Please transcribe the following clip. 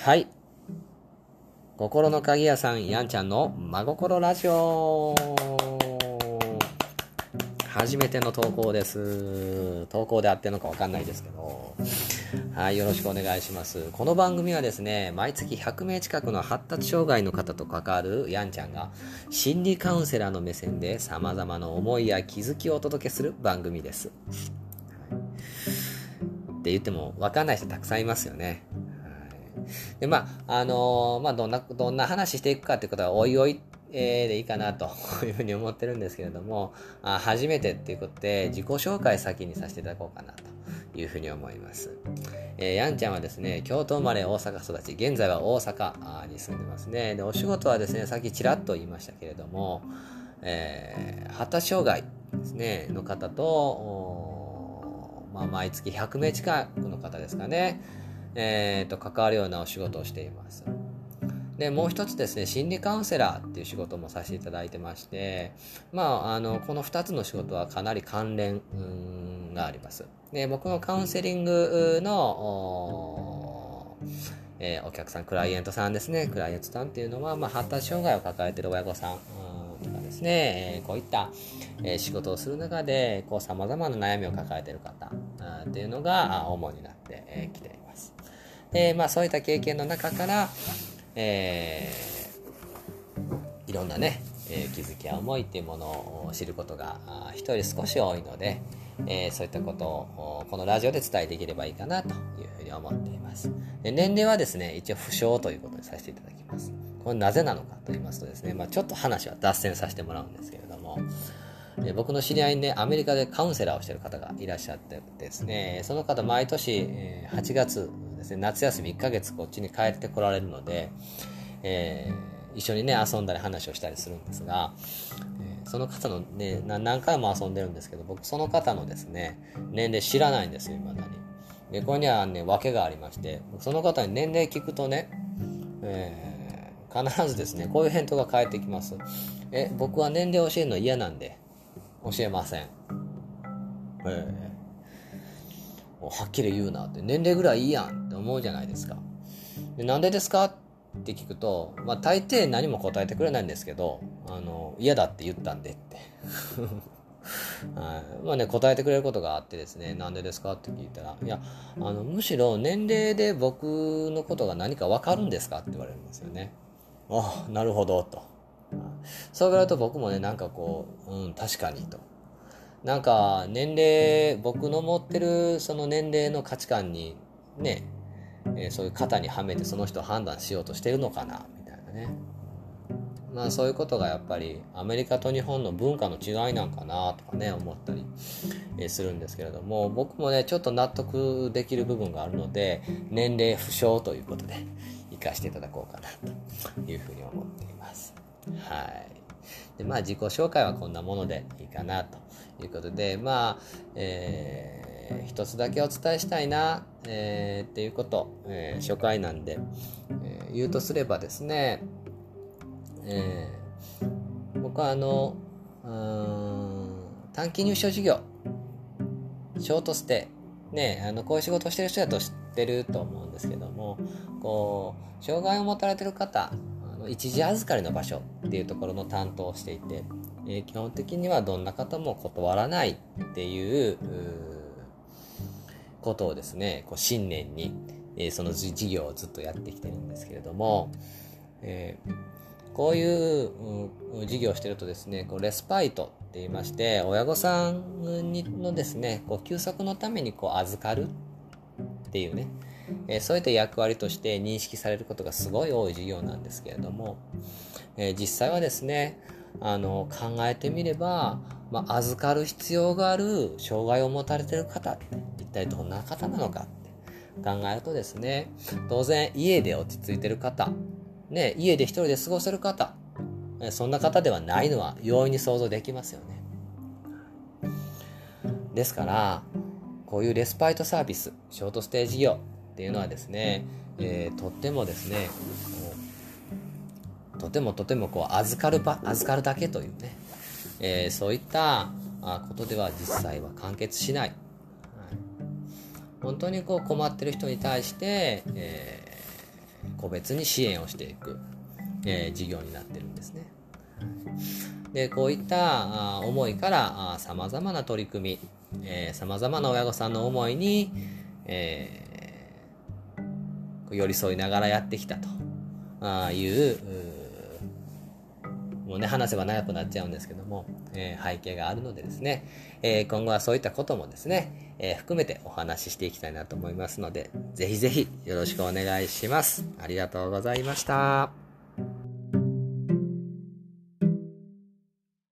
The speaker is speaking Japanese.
はい。心の鍵屋さん、やんちゃんの真心ラジオ。初めての投稿です。投稿であってんのかわかんないですけど。はい、よろしくお願いします。この番組はですね、毎月100名近くの発達障害の方と関わるやんちゃんが、心理カウンセラーの目線で様々な思いや気づきをお届けする番組です。って言っても分かんない人たくさんいますよね。はい、で、まあ、あのーまあ、どんな、どんな話していくかっていうことは、おいおい、えーでいいかなというふうに思ってるんですけれども、あ初めてっていうことで、自己紹介先にさせていただこうかなというふうに思います。えーやんちゃんはですね、京都生まれ大阪育ち、現在は大阪に住んでますね。で、お仕事はですね、さっきちらっと言いましたけれども、えー発達障害ですね、の方と、まあ、毎月100名近くの方ですかね、えーと、関わるようなお仕事をしています。で、もう一つですね、心理カウンセラーっていう仕事もさせていただいてまして、まあ、あの、この二つの仕事はかなり関連があります。で、僕のカウンセリングの、おえーお客さん、クライアントさんですね、クライアントさんっていうのは、まあ、発達障害を抱えてる親御さんとかですね、えこういった、え仕事をする中で、こう、様々な悩みを抱えてる方あーっていうのが主になってき、ています。で、まあ、そういった経験の中から、えーいろんなね、えー気づきや思いっていうものを知ることが人より少し多いので、えーそういったことをこのラジオで伝えていければいいかなというふうに思っています。で年齢はですね、一応不詳ということにさせていただきます。これなぜなのかと言いますとですね、まあ、ちょっと話は脱線させてもらうんですけれども、え僕の知り合いにね、アメリカでカウンセラーをしてる方がいらっしゃってですね、その方毎年、え8月ですね、夏休み1ヶ月こっちに帰ってこられるので、えー一緒にね、遊んだり話をしたりするんですが、えーその方のね、何回も遊んでるんですけど、僕その方のですね、年齢知らないんですよ、未だに。で、これにはね、訳がありまして、その方に年齢聞くとね、えー必ずですね、こういう返答が返ってきます。え、僕は年齢教えるの嫌なんで、教えません。えーもうはっきり言うなって、年齢ぐらいいいやん思うじゃないですか。でなんでですかって聞くと、まあ大抵何も答えてくれないんですけど、あの、嫌だって言ったんでって。はい、まあね、答えてくれることがあってですね、なんでですかって聞いたら、いや、あの、むしろ年齢で僕のことが何かわかるんですかって言われるんですよね。ああ、なるほど、と。そう言われると僕もね、なんかこう、うん、確かにと。なんか、年齢、僕の持ってるその年齢の価値観に、ね、えーそういう型にはめてその人を判断しようとしてるのかな、みたいなね。まあそういうことがやっぱりアメリカと日本の文化の違いなんかなとかね思ったりえーするんですけれども僕もねちょっと納得できる部分があるので年齢不詳ということで 生かしていただこうかなというふうに思っています。はい。でまあ自己紹介はこんなものでいいかなということでまあえー一つだけお伝えしたいな、えーっていうこと、えー初回なんで、えー言うとすればですねえー僕はあの短期入所事業ショートステイねあのこういう仕事してる人だと知ってると思うんですけどもこう障害を持たれてる方一時預かりの場所っていうところの担当をしていて、えー基本的にはどんな方も断らないっていううことをですねこう信念に、えーその事業をずっとやってきてるんですけれども、えーこういうう事業をしてるとですね、こうレスパイトって言いまして、親御さんにのですね、こう休息のためにこう預かるっていうね、えーそういった役割として認識されることがすごい多い事業なんですけれども、えー実際はですね、あの考えてみれば、まあ、預かる必要がある障害を持たれている方って一体どんな方なのかって考えるとですね、当然家で落ち着いてる方、ね、家で一人で過ごせる方、そんな方ではないのは容易に想像できますよね。ですから、こういうレスパイトサービス、ショートステージ業っていうのはですね、えーとってもですね、とてもとてもこう預かるば預かるだけというね、えーそういったことでは実際は完結しない。はい本当にこう困ってる人に対して、えー個別に支援をしていく、えー、事業になってるんですね。で、こういった思いからさまざまな取り組み、さまざまな親御さんの思いに、えー、寄り添いながらやってきたというもうね、話せば長くなっちゃうんですけども、えー、背景があるのでですね、えー、今後はそういったこともですね、えー、含めてお話ししていきたいなと思いますので、ぜひぜひよろしくお願いします。ありがとうございました。